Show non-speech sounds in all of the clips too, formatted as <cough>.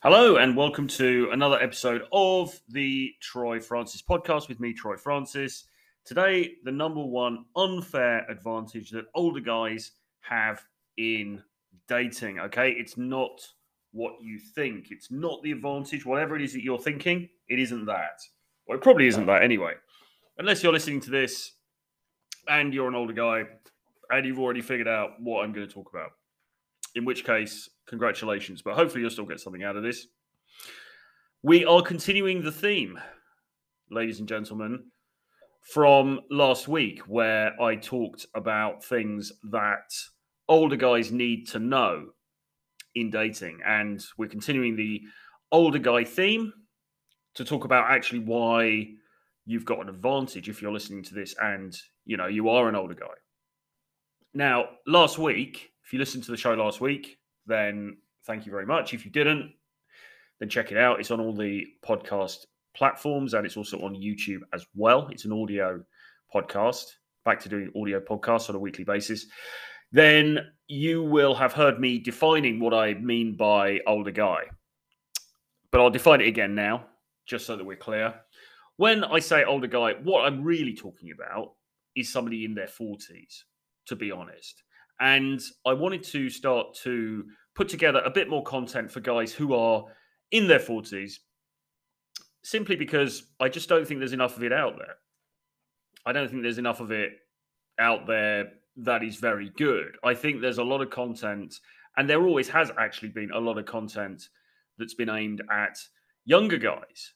Hello, and welcome to another episode of the Troy Francis podcast with me, Troy Francis. Today, the number one unfair advantage that older guys have in dating. Okay, it's not what you think, it's not the advantage, whatever it is that you're thinking, it isn't that. Well, it probably isn't that anyway. Unless you're listening to this and you're an older guy and you've already figured out what I'm going to talk about in which case, congratulations. But hopefully, you'll still get something out of this. We are continuing the theme, ladies and gentlemen, from last week, where I talked about things that older guys need to know in dating. And we're continuing the older guy theme to talk about actually why you've got an advantage if you're listening to this and you know you are an older guy. Now, last week if you listened to the show last week, then thank you very much. If you didn't, then check it out. It's on all the podcast platforms and it's also on YouTube as well. It's an audio podcast. Back to doing audio podcasts on a weekly basis. Then you will have heard me defining what I mean by older guy. But I'll define it again now, just so that we're clear. When I say older guy, what I'm really talking about is somebody in their 40s, to be honest. And I wanted to start to put together a bit more content for guys who are in their 40s, simply because I just don't think there's enough of it out there. I don't think there's enough of it out there that is very good. I think there's a lot of content, and there always has actually been a lot of content that's been aimed at younger guys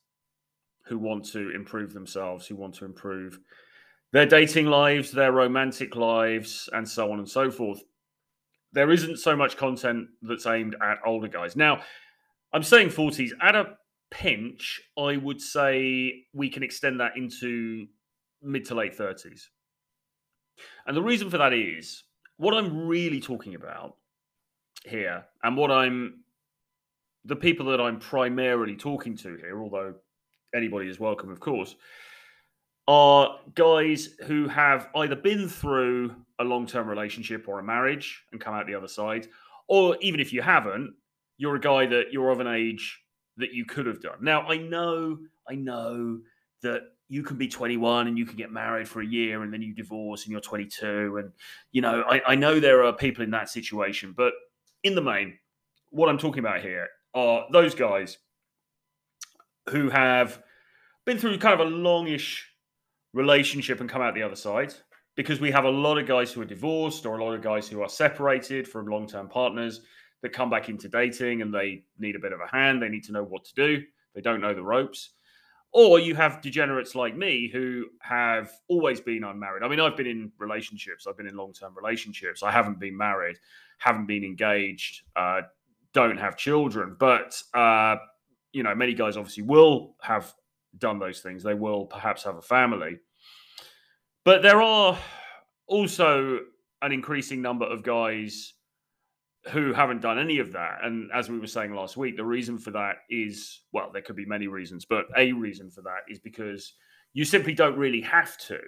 who want to improve themselves, who want to improve their dating lives, their romantic lives, and so on and so forth. There isn't so much content that's aimed at older guys. Now, I'm saying 40s. At a pinch, I would say we can extend that into mid to late 30s. And the reason for that is what I'm really talking about here, and what I'm the people that I'm primarily talking to here, although anybody is welcome, of course, are guys who have either been through a long term relationship or a marriage and come out the other side, or even if you haven't, you're a guy that you're of an age that you could have done. Now, I know, I know that you can be 21 and you can get married for a year and then you divorce and you're 22. And, you know, I, I know there are people in that situation, but in the main, what I'm talking about here are those guys who have been through kind of a longish relationship and come out the other side because we have a lot of guys who are divorced or a lot of guys who are separated from long term partners that come back into dating and they need a bit of a hand. They need to know what to do, they don't know the ropes. Or you have degenerates like me who have always been unmarried. I mean, I've been in relationships, I've been in long term relationships. I haven't been married, haven't been engaged, uh, don't have children. But, uh, you know, many guys obviously will have done those things. They will perhaps have a family. But there are also an increasing number of guys who haven't done any of that. And as we were saying last week, the reason for that is well, there could be many reasons, but a reason for that is because you simply don't really have to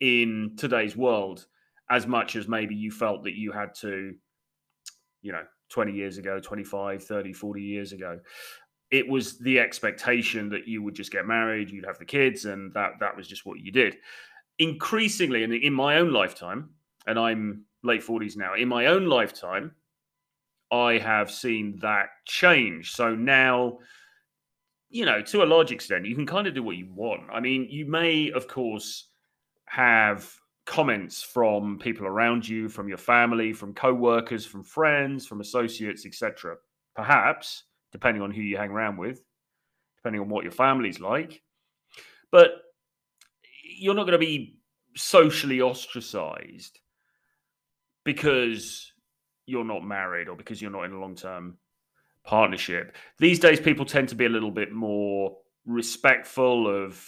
in today's world as much as maybe you felt that you had to, you know, 20 years ago, 25, 30, 40 years ago it was the expectation that you would just get married, you'd have the kids, and that that was just what you did. Increasingly, and in my own lifetime, and I'm late 40s now, in my own lifetime, I have seen that change. So now, you know, to a large extent, you can kind of do what you want. I mean, you may, of course, have comments from people around you, from your family, from co-workers, from friends, from associates, etc. Perhaps depending on who you hang around with, depending on what your family's like. But you're not going to be socially ostracized because you're not married or because you're not in a long term partnership. These days, people tend to be a little bit more respectful of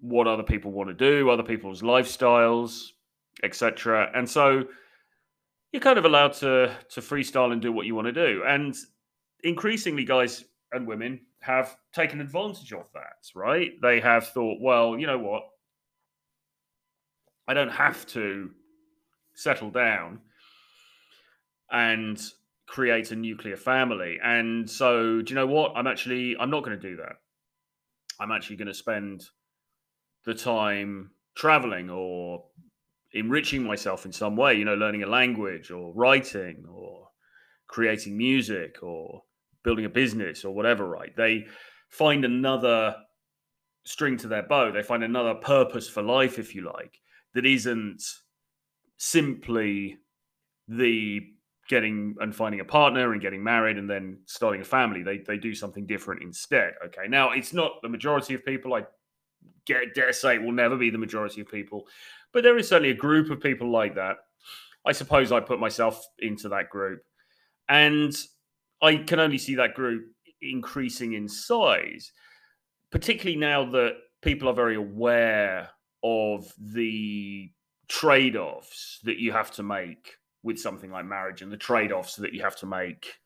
what other people want to do, other people's lifestyles, etc. And so you're kind of allowed to to freestyle and do what you want to do. And increasingly, guys and women have taken advantage of that, right? They have thought, well, you know what? I don't have to settle down and create a nuclear family. And so, do you know what? I'm actually I'm not going to do that. I'm actually going to spend the time traveling or enriching myself in some way, you know, learning a language or writing or creating music or building a business or whatever, right? They find another string to their bow. They find another purpose for life, if you like, that isn't simply the getting and finding a partner and getting married and then starting a family. They they do something different instead. Okay. Now it's not the majority of people. I get dare say it will never be the majority of people, but there is certainly a group of people like that. I suppose I put myself into that group. And I can only see that group increasing in size, particularly now that people are very aware of the trade offs that you have to make with something like marriage and the trade offs that you have to make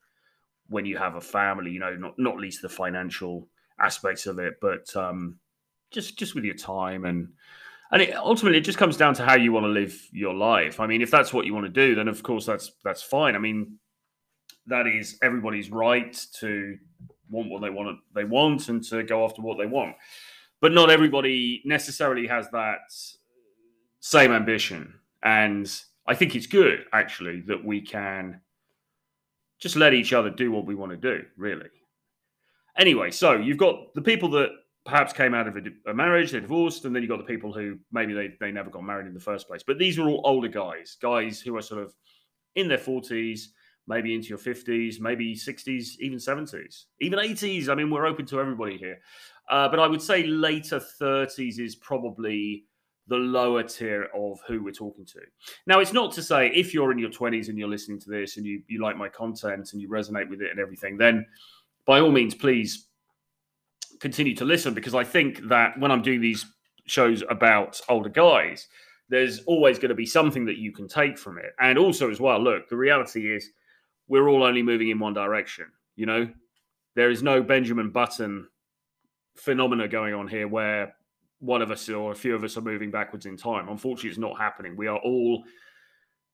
when you have a family, you know, not, not least the financial aspects of it, but um, just just with your time and and it, ultimately it just comes down to how you want to live your life. I mean, if that's what you want to do, then of course that's that's fine. I mean, that is everybody's right to want what they want they want and to go after what they want. But not everybody necessarily has that same ambition. And I think it's good actually that we can just let each other do what we want to do, really. Anyway, so you've got the people that perhaps came out of a, a, marriage, they're divorced, and then you've got the people who maybe they, they never got married in the first place. But these are all older guys, guys who are sort of in their 40s, maybe into your 50s, maybe 60s, even 70s, even 80s. I mean, we're open to everybody here. Uh, but I would say later 30s is probably the lower tier of who we're talking to. Now, it's not to say if you're in your 20s and you're listening to this and you, you like my content and you resonate with it and everything, then by all means, please continue to listen because I think that when I'm doing these shows about older guys, there's always going to be something that you can take from it. And also, as well, look, the reality is we're all only moving in one direction. You know, there is no Benjamin Button phenomena going on here where one of us or a few of us are moving backwards in time. Unfortunately, it's not happening. We are all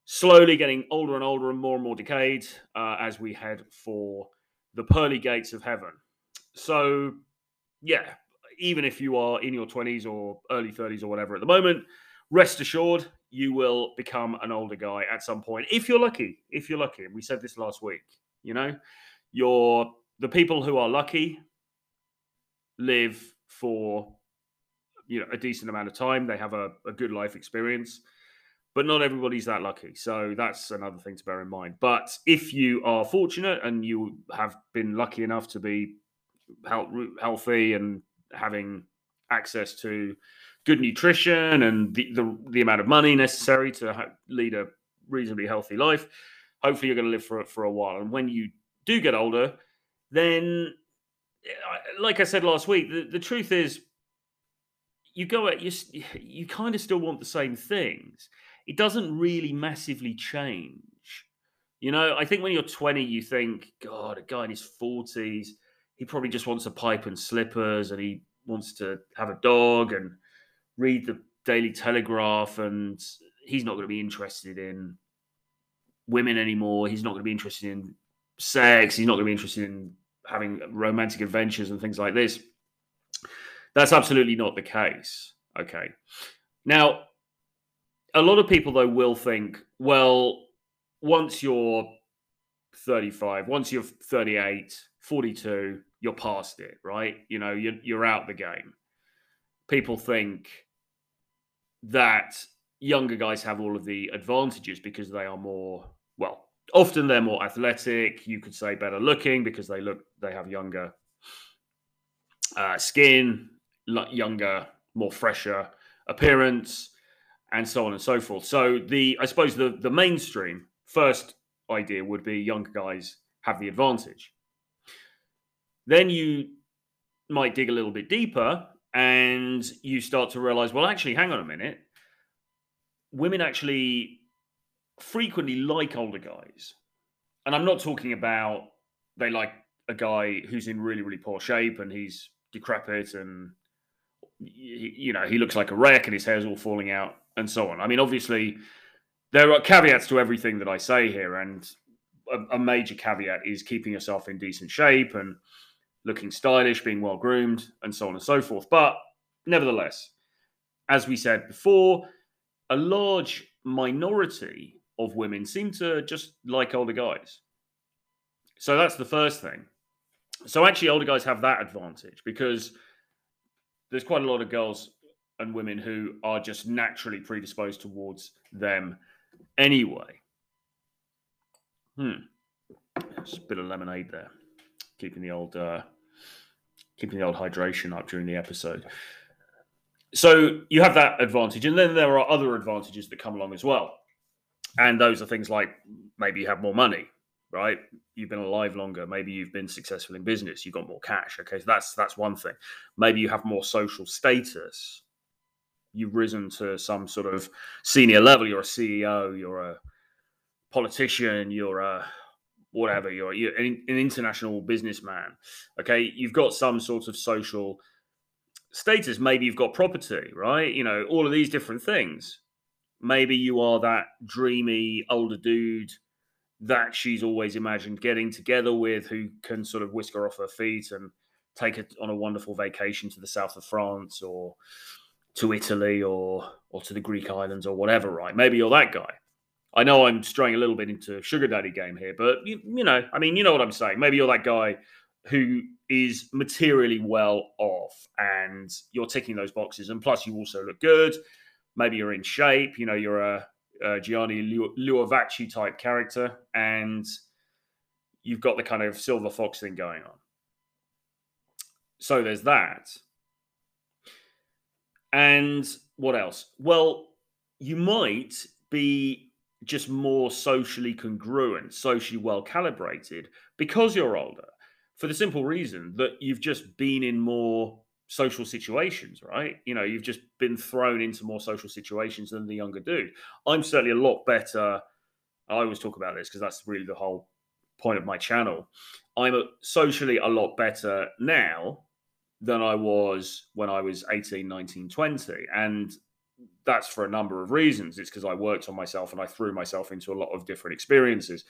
slowly getting older and older and more and more decayed uh, as we head for the pearly gates of heaven. So, yeah, even if you are in your 20s or early 30s or whatever at the moment, rest assured you will become an older guy at some point if you're lucky. If you're lucky. We said this last week, you know, you're the people who are lucky live for you know a decent amount of time. They have a, a good life experience, but not everybody's that lucky. So that's another thing to bear in mind. But if you are fortunate and you have been lucky enough to be healthy and having access to good nutrition and the, the, the amount of money necessary to ha- lead a reasonably healthy life, hopefully you're going to live for for a while. And when you do get older, then, like I said last week, the, the truth is you go at you <sighs> you kind of still want the same things. It doesn't really massively change. You know, I think when you're 20, you think, God, a guy in his 40s, he probably just wants a pipe and slippers, and he wants to have a dog and read the Daily Telegraph, and he's not going to be interested in women anymore. He's not going to be interested in sex. He's not going to be interested in having romantic adventures and things like this. That's absolutely not the case. Okay. Now, a lot of people, though, will think, well, once you're 35, once you're 38, 42, you're past it, right? You know, you're, you're out the game. People think that younger guys have all of the advantages because they are more, well, often they're more athletic. You could say better looking because they look, they have younger uh, skin, younger, more fresher appearance, and so on and so forth. So the I suppose the the mainstream first idea would be younger guys have the advantage. Then you might dig a little bit deeper and you start to realize, well, actually, hang on a minute. Women actually frequently like older guys. And I'm not talking about they like a guy who's in really, really poor shape and he's decrepit and you know, he looks like a wreck and his hair's all falling out and so on. I mean, obviously, there are caveats to everything that I say here, and a, a major caveat is keeping yourself in decent shape and looking stylish, being well groomed, and so on and so forth. But nevertheless, as we said before, a large minority of women seem to just like older guys. So that's the first thing. So actually, older guys have that advantage because there's quite a lot of girls and women who are just naturally predisposed towards them anyway. Hmm. Just a bit of lemonade there, keeping the old uh, keeping the old hydration up during the episode. So you have that advantage, and then there are other advantages that come along as well, and those are things like maybe you have more money, right? You've been alive longer. Maybe you've been successful in business. You've got more cash. Okay, so that's that's one thing. Maybe you have more social status. You've risen to some sort of senior level. You're a CEO. You're a politician. You're a whatever. You're, you're an, an international businessman. Okay, you've got some sort of social status. Maybe you've got property, right? You know, all of these different things. Maybe you are that dreamy older dude that she's always imagined getting together with who can sort of whisk her off her feet and take it on a wonderful vacation to the south of France or to Italy or or to the Greek islands or whatever, right? Maybe you're that guy. I know I'm straying a little bit into sugar daddy game here, but you, you know, I mean, you know what I'm saying. Maybe you're that guy who is materially well off and you're ticking those boxes and plus you also look good maybe you're in shape you know you're a uh, Gianluca Vacchi type character, and you've got the kind of silver fox thing going on. So there's that. And what else? Well, you might be just more socially congruent, socially well calibrated because you're older, for the simple reason that you've just been in more social situations, right? You know, you've just been thrown into more social situations than the younger dude. I'm certainly a lot better. I always talk about this because that's really the whole point of my channel. I'm a, socially a lot better now than I was when I was 18, 19, 20. And that's for a number of reasons. It's because I worked on myself and I threw myself into a lot of different experiences.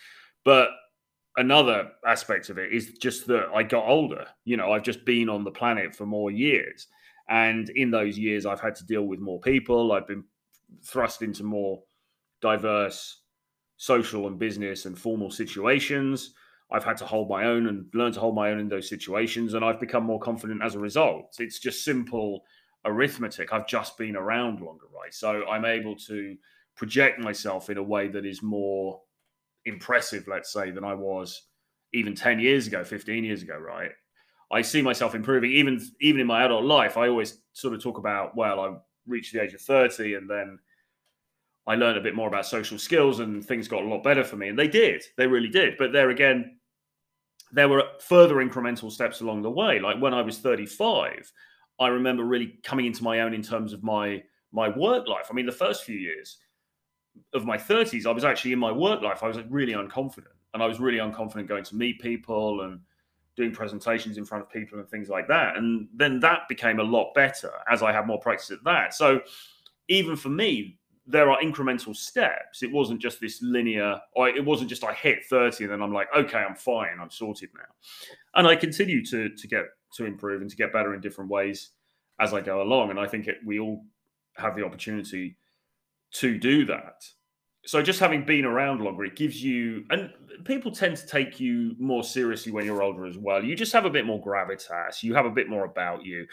But another aspect of it is just that I got older. You know, I've just been on the planet for more years. And in those years, I've had to deal with more people. I've been thrust into more diverse social and business and formal situations. I've had to hold my own and learn to hold my own in those situations. And I've become more confident as a result. It's just simple arithmetic. I've just been around longer, right? So I'm able to project myself in a way that is more impressive, let's say, than I was even 10 years ago, 15 years ago, right? I see myself improving even even in my adult life. I always sort of talk about, well, I reached the age of 30 and then I learned a bit more about social skills and things got a lot better for me. And they did. They really did. But there again, there were further incremental steps along the way. Like when I was 35, I remember really coming into my own in terms of my my work life. I mean, the first few years, of my 30s, I was actually in my work life, I was really unconfident. And I was really unconfident going to meet people and doing presentations in front of people and things like that. And then that became a lot better as I had more practice at that. So even for me, there are incremental steps. It wasn't just this linear, or it wasn't just I hit 30 and then I'm like, okay, I'm fine, I'm sorted now. And I continue to to get to improve and to get better in different ways as I go along. And I think it, we all have the opportunity to do that. So just having been around longer, it gives you, and people tend to take you more seriously when you're older as well. You just have a bit more gravitas. You have a bit more about you.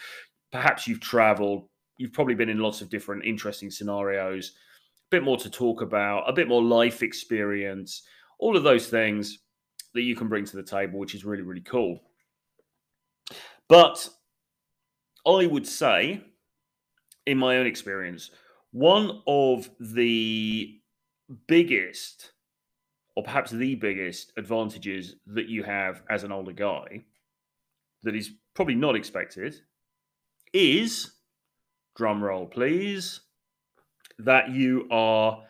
Perhaps you've traveled. You've probably been in lots of different interesting scenarios. A bit more to talk about. A bit more life experience. All of those things that you can bring to the table, which is really really cool. But I would say, in my own experience, one of the biggest, or perhaps the biggest advantages that you have as an older guy that is probably not expected is drum roll, please, that you are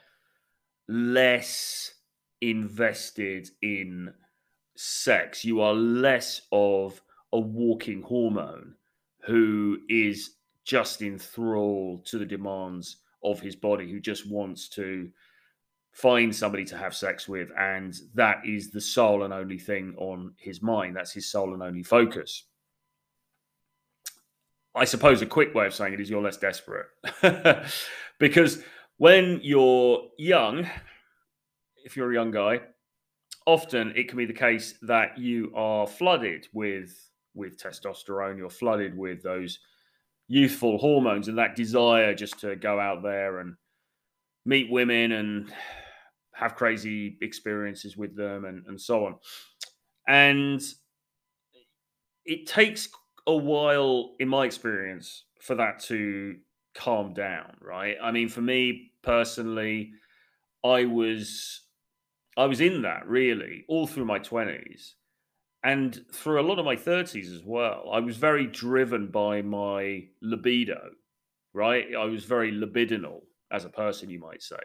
less invested in sex. You are less of a walking hormone who is just enthralled to the demands of his body who just wants to find somebody to have sex with, and that is the sole and only thing on his mind. That's his sole and only focus. I suppose a quick way of saying it is you're less desperate. <laughs> because when you're young, if you're a young guy, often it can be the case that you are flooded with with testosterone, you're flooded with those youthful hormones and that desire just to go out there and meet women and have crazy experiences with them and, and so on. And it takes a while, in my experience, for that to calm down, right? I mean, for me personally, I was I was in that really all through my 20s and through a lot of my 30s as well. I was very driven by my libido, right? I was very libidinal as a person, you might say.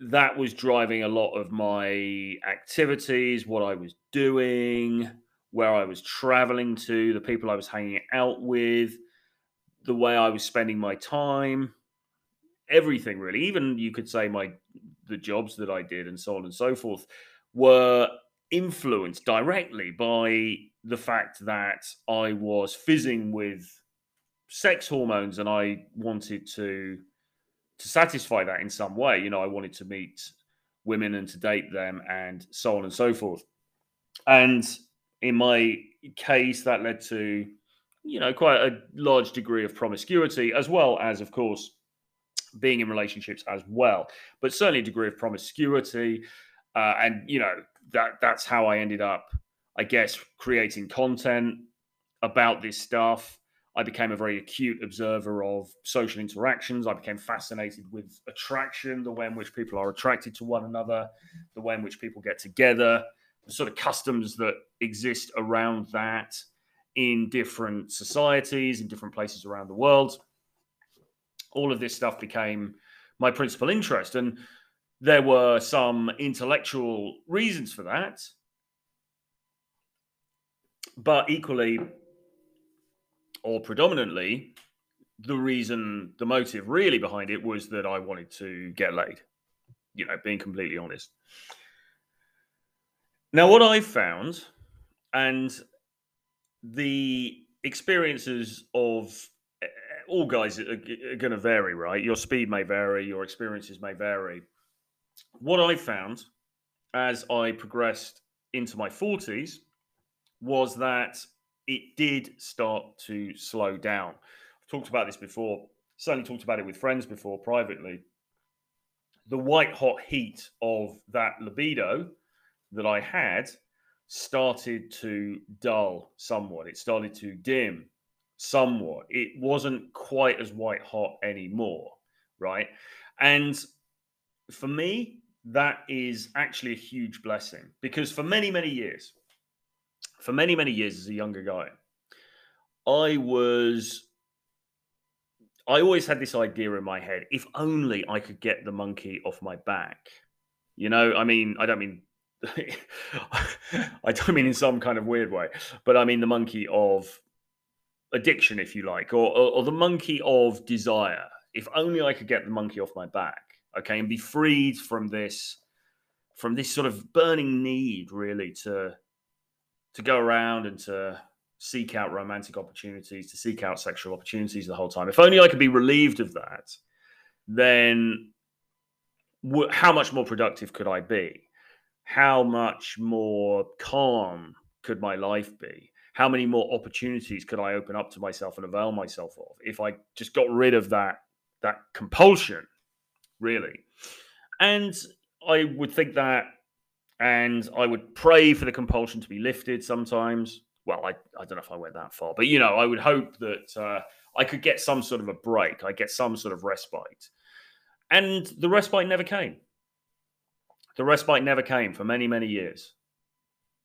That was driving a lot of my activities, what I was doing, where I was traveling to, the people I was hanging out with, the way I was spending my time, everything really. Even you could say my the jobs that I did and so on and so forth were influenced directly by the fact that I was fizzing with sex hormones and I wanted to to satisfy that in some way. You know, I wanted to meet women and to date them and so on and so forth. And in my case, that led to, you know, quite a large degree of promiscuity, as well as, of course, being in relationships as well. But certainly a degree of promiscuity, uh, and you know that that's how I ended up, I guess, creating content about this stuff. I became a very acute observer of social interactions. I became fascinated with attraction, the way in which people are attracted to one another, the way in which people get together, the sort of customs that exist around that in different societies, in different places around the world. All of this stuff became my principal interest. And there were some intellectual reasons for that. But equally, or predominantly, the reason, the motive really behind it was that I wanted to get laid, you know, being completely honest. Now, what I've found, and the experiences of eh, all guys are going to vary, right? Your speed may vary, your experiences may vary. What I found as I progressed into my 40s was that it did start to slow down. I've talked about this before, certainly talked about it with friends before privately. The white hot heat of that libido that I had started to dull somewhat. It started to dim somewhat. It wasn't quite as white hot anymore, right? And for me, that is actually a huge blessing because for many, many years, for many, many years as a younger guy, I was I always had this idea in my head if only I could get the monkey off my back. You know, I mean, I don't mean <laughs> I don't mean in some kind of weird way, but I mean the monkey of addiction, if you like, or, or, or the monkey of desire. If only I could get the monkey off my back, okay, and be freed from this, from this sort of burning need, really, to to go around and to seek out romantic opportunities, to seek out sexual opportunities the whole time. If only I could be relieved of that, then w- how much more productive could I be? how much more calm could my life be? How many more opportunities could I open up to myself and avail myself of if I just got rid of that that compulsion, really? And I would think that, and I would pray for the compulsion to be lifted sometimes. Well, I, I don't know if I went that far, but you know, I would hope that uh, I could get some sort of a break. I get some sort of respite, and the respite never came the respite never came for many, many years.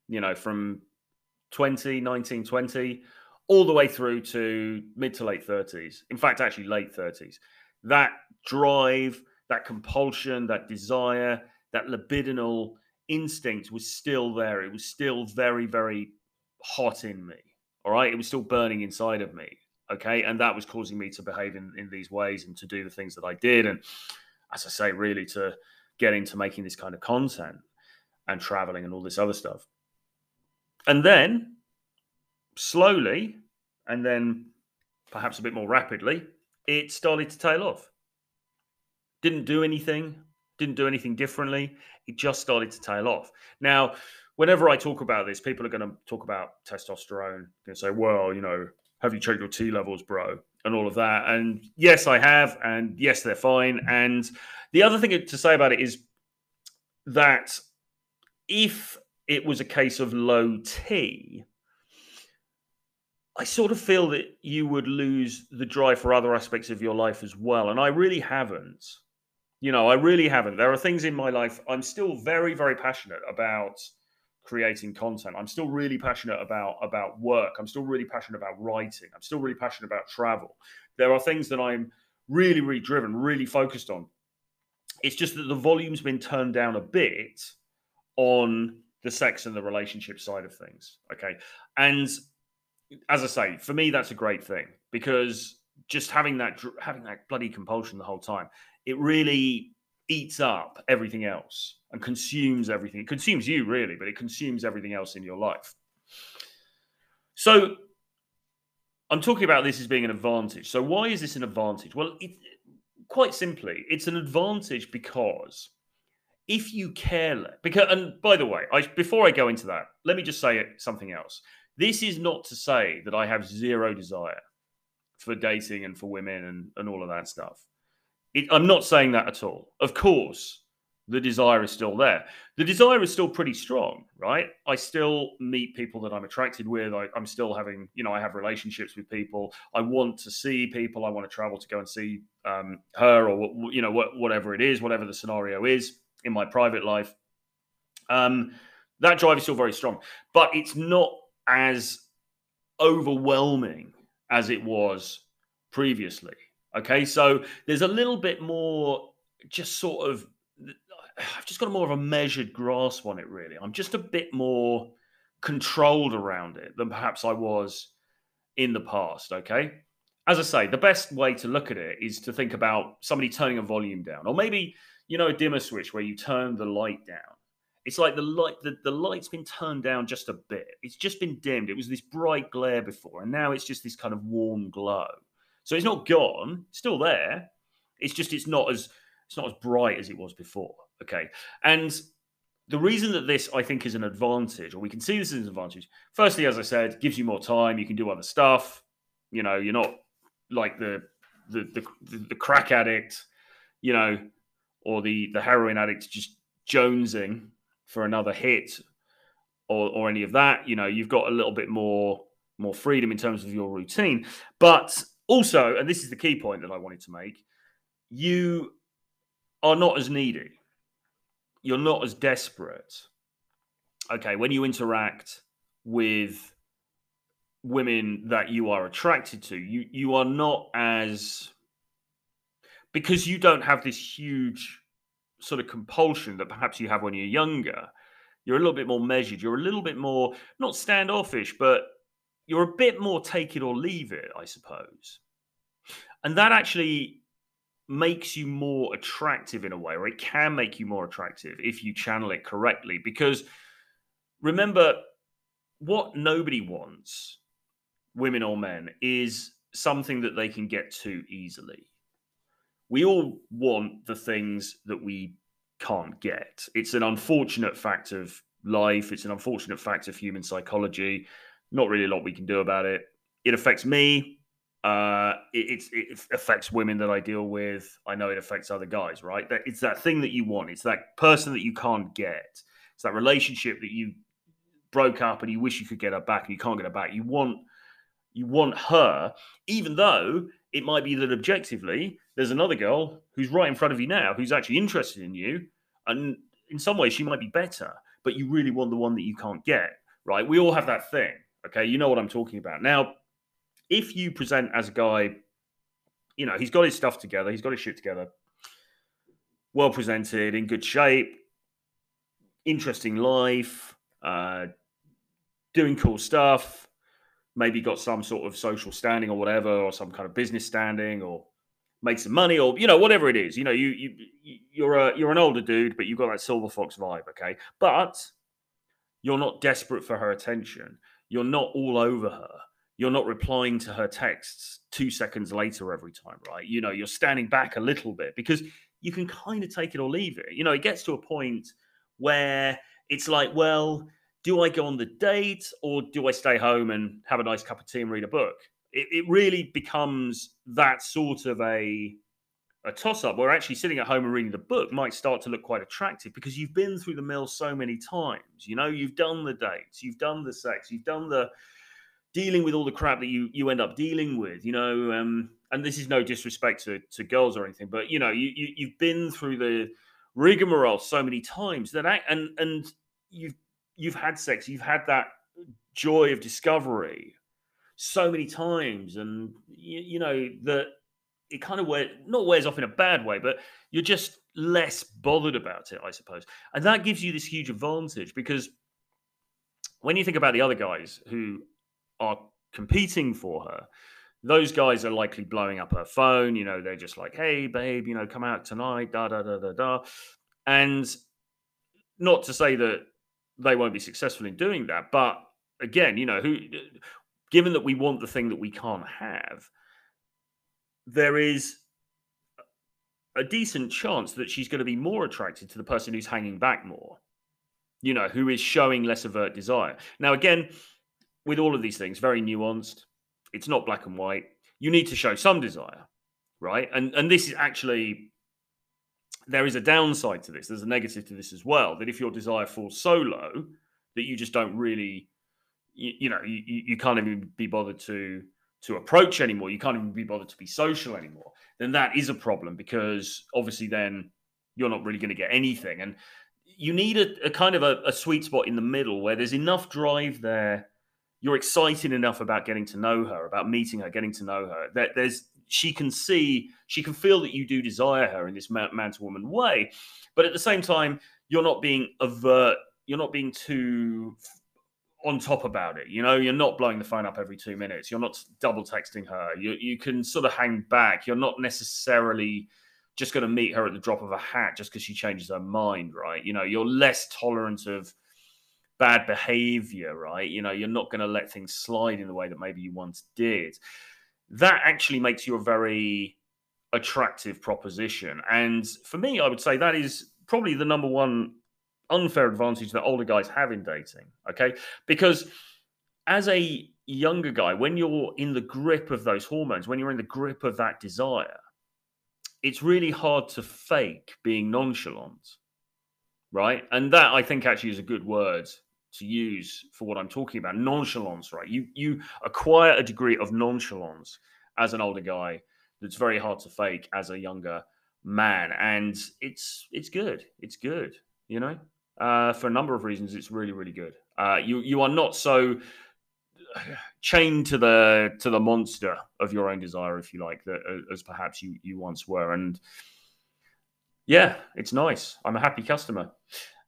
You know, from 20, 19, 20, all the way through to mid to late 30s. In fact, actually, late 30s. That drive, that compulsion, that desire, that libidinal instinct was still there. It was still very, very hot in me. All right. It was still burning inside of me. Okay. And that was causing me to behave in, in these ways and to do the things that I did. And as I say, really to get into making this kind of content and traveling and all this other stuff. And then slowly, and then perhaps a bit more rapidly, it started to tail off. Didn't do anything, didn't do anything differently. It just started to tail off. Now, whenever I talk about this, people are going to talk about testosterone. They say, well, you know, have you checked your T levels, bro? And all of that. And yes, I have. And yes, they're fine. And the other thing to say about it is that if it was a case of low T, I sort of feel that you would lose the drive for other aspects of your life as well. And I really haven't. You know, I really haven't. There are things in my life I'm still very, very passionate about creating content. I'm still really passionate about about work. I'm still really passionate about writing. I'm still really passionate about travel. There are things that I'm really, really driven, really focused on. It's just that the volume's been turned down a bit on the sex and the relationship side of things. Okay. And as I say, for me, that's a great thing because just having that having that bloody compulsion the whole time, it really eats up everything else and consumes everything. It consumes you really, but it consumes everything else in your life. So I'm talking about this as being an advantage. So why is this an advantage? Well, it, quite simply, it's an advantage because if you care, because and by the way, I, before I go into that, let me just say something else. This is not to say that I have zero desire for dating and for women and, and all of that stuff. It, I'm not saying that at all. Of course, the desire is still there. The desire is still pretty strong, right? I still meet people that I'm attracted with. I, am still having, you know, I have relationships with people. I want to see people. I want to travel to go and see um, her or, you know, whatever it is, whatever the scenario is in my private life. Um, that drive is still very strong, but it's not as overwhelming as it was previously. Okay, so there's a little bit more just sort of I've just got a more of a measured grasp on it really. I'm just a bit more controlled around it than perhaps I was in the past, okay? As I say, the best way to look at it is to think about somebody turning a volume down or maybe, you know, a dimmer switch where you turn the light down. It's like the light the, the light's been turned down just a bit. It's just been dimmed. It was this bright glare before and now it's just this kind of warm glow. So it's not gone, it's still there. It's just it's not as it's not as bright as it was before. Okay. And the reason that this I think is an advantage, or we can see this as an advantage, firstly, as I said, gives you more time, you can do other stuff. You know, you're not like the the the, the crack addict, you know, or the the heroin addict just jonesing for another hit or or any of that. You know, you've got a little bit more more freedom in terms of your routine. But also, and this is the key point that I wanted to make, you are not as needy. You're not as desperate. Okay, when you interact with women that you are attracted to, you you are not as because you don't have this huge sort of compulsion that perhaps you have when you're younger. You're a little bit more measured. You're a little bit more not standoffish, but you're a bit more take it or leave it, I suppose. And that actually makes you more attractive in a way, or it can make you more attractive if you channel it correctly. Because remember, what nobody wants, women or men, is something that they can get to easily. We all want the things that we can't get. It's an unfortunate fact of life, it's an unfortunate fact of human psychology. Not really a lot we can do about it. It affects me. Uh, it, it, affects women that I deal with. I know it affects other guys, right? That it's that thing that you want. It's that person that you can't get. It's that relationship that you broke up and you wish you could get her back and you can't get her back. You want you want her, even though it might be that objectively there's another girl who's right in front of you now who's actually interested in you, and in some ways she might be better, but you really want the one that you can't get, right? We all have that thing. Okay, you know what I'm talking about. Now, if you present as a guy, you know, he's got his stuff together, he's got his shit together, well presented, in good shape, interesting life, uh, doing cool stuff, maybe got some sort of social standing or whatever, or some kind of business standing, or make some money or you know whatever it is. You know you you you're a you're an older dude but you've got that silver fox vibe okay? But you're not desperate for her attention you're not all over her. You're not replying to her texts two seconds later every time right? You know you're standing back a little bit because you can kind of take it or leave it. You know it gets to a point where it's like well do i go on the date or do i stay home and have a nice cup of tea and read a book? It, it really becomes that sort of a a toss up where actually sitting at home and reading the book might start to look quite attractive because you've been through the mill so many times. You know, you've done the dates, you've done the sex, you've done the dealing with all the crap that you you end up dealing with. You know, um, and this is no disrespect to, to girls or anything, but you know, you, you you've been through the rigmarole so many times that I, and and you've you've had sex, you've had that joy of discovery so many times, and you, you know that it kind of wear not wears off in a bad way, but you're just less bothered about it, I suppose, and that gives you this huge advantage because when you think about the other guys who are competing for her, those guys are likely blowing up her phone. You know, they're just like, "Hey, babe, you know, come out tonight." Da da da da da, and not to say that they won't be successful in doing that, but again, you know, who given that we want the thing that we can't have, there is a decent chance that she's going to be more attracted to the person who's hanging back more, you know, who is showing less overt desire. Now, again, with all of these things, very nuanced. It's not black and white. You need to show some desire, right? And and this is actually there is a downside to this. There's a negative to this as well. That if your desire falls so low that you just don't really you, you know you, you can't even be bothered to to approach anymore. You can't even be bothered to be social anymore. Then that is a problem because obviously then you're not really going to get anything. And you need a, a kind of a, a, sweet spot in the middle where there's enough drive there. You're excited enough about getting to know her about meeting her getting to know her that there's she can see she can feel that you do desire her in this man, to woman way. But at the same time you're not being overt you're not being too on top about it. You know, you're not blowing the phone up every two minutes. You're not double texting her. You you can sort of hang back. You're not necessarily just going to meet her at the drop of a hat just because she changes her mind, right? You know, you're less tolerant of bad behavior, right? You know, you're not going to let things slide in the way that maybe you once did. That actually makes you a very attractive proposition. And for me, I would say that is probably the number one unfair advantage that older guys have in dating. Okay. Because as a younger guy, when you're in the grip of those hormones, when you're in the grip of that desire, it's really hard to fake being nonchalant. Right. And that I think actually is a good word to use for what I'm talking about. Nonchalance, right? You you acquire a degree of nonchalance as an older guy that's very hard to fake as a younger man. And it's it's good. It's good, you know? Uh, for a number of reasons. It's really, really good. Uh, you you are not so chained to the to the monster of your own desire, if you like, that uh, as perhaps you you once were. And yeah, it's nice. I'm a happy customer.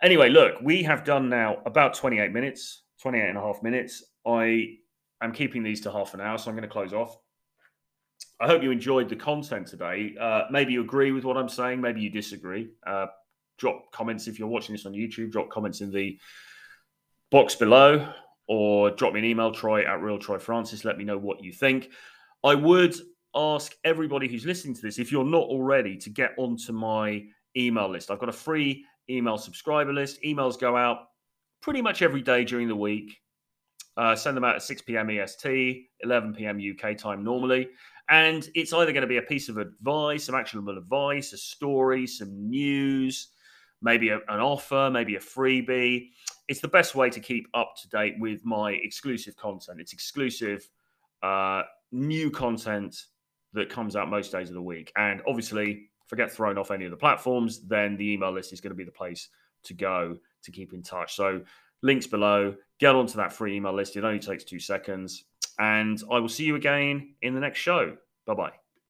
Anyway, look, we have done now about 28 minutes, 28 and a half minutes. I am keeping these to half an hour, so I'm going to close off. I hope you enjoyed the content today. Uh, maybe you agree with what I'm saying, maybe you disagree. Uh, drop comments if you're watching this on YouTube. Drop comments in the box below or drop me an email, troy at real troy francis. Let me know what you think. I would ask everybody who's listening to this, if you're not already, to get onto my email list. I've got a free email subscriber list. Emails go out pretty much every day during the week. Uh, send them out at 6 p.m. EST, 11 p.m. UK time normally. And it's either going to be a piece of advice, some actionable advice, a story, some news, maybe a, an offer, maybe a freebie. It's the best way to keep up to date with my exclusive content. It's exclusive uh, new content that comes out most days of the week. And obviously, if I get thrown off any of the platforms, then the email list is going to be the place to go to keep in touch. So, links below, get onto that free email list. It only takes two seconds. And I will see you again in the next show. Bye bye.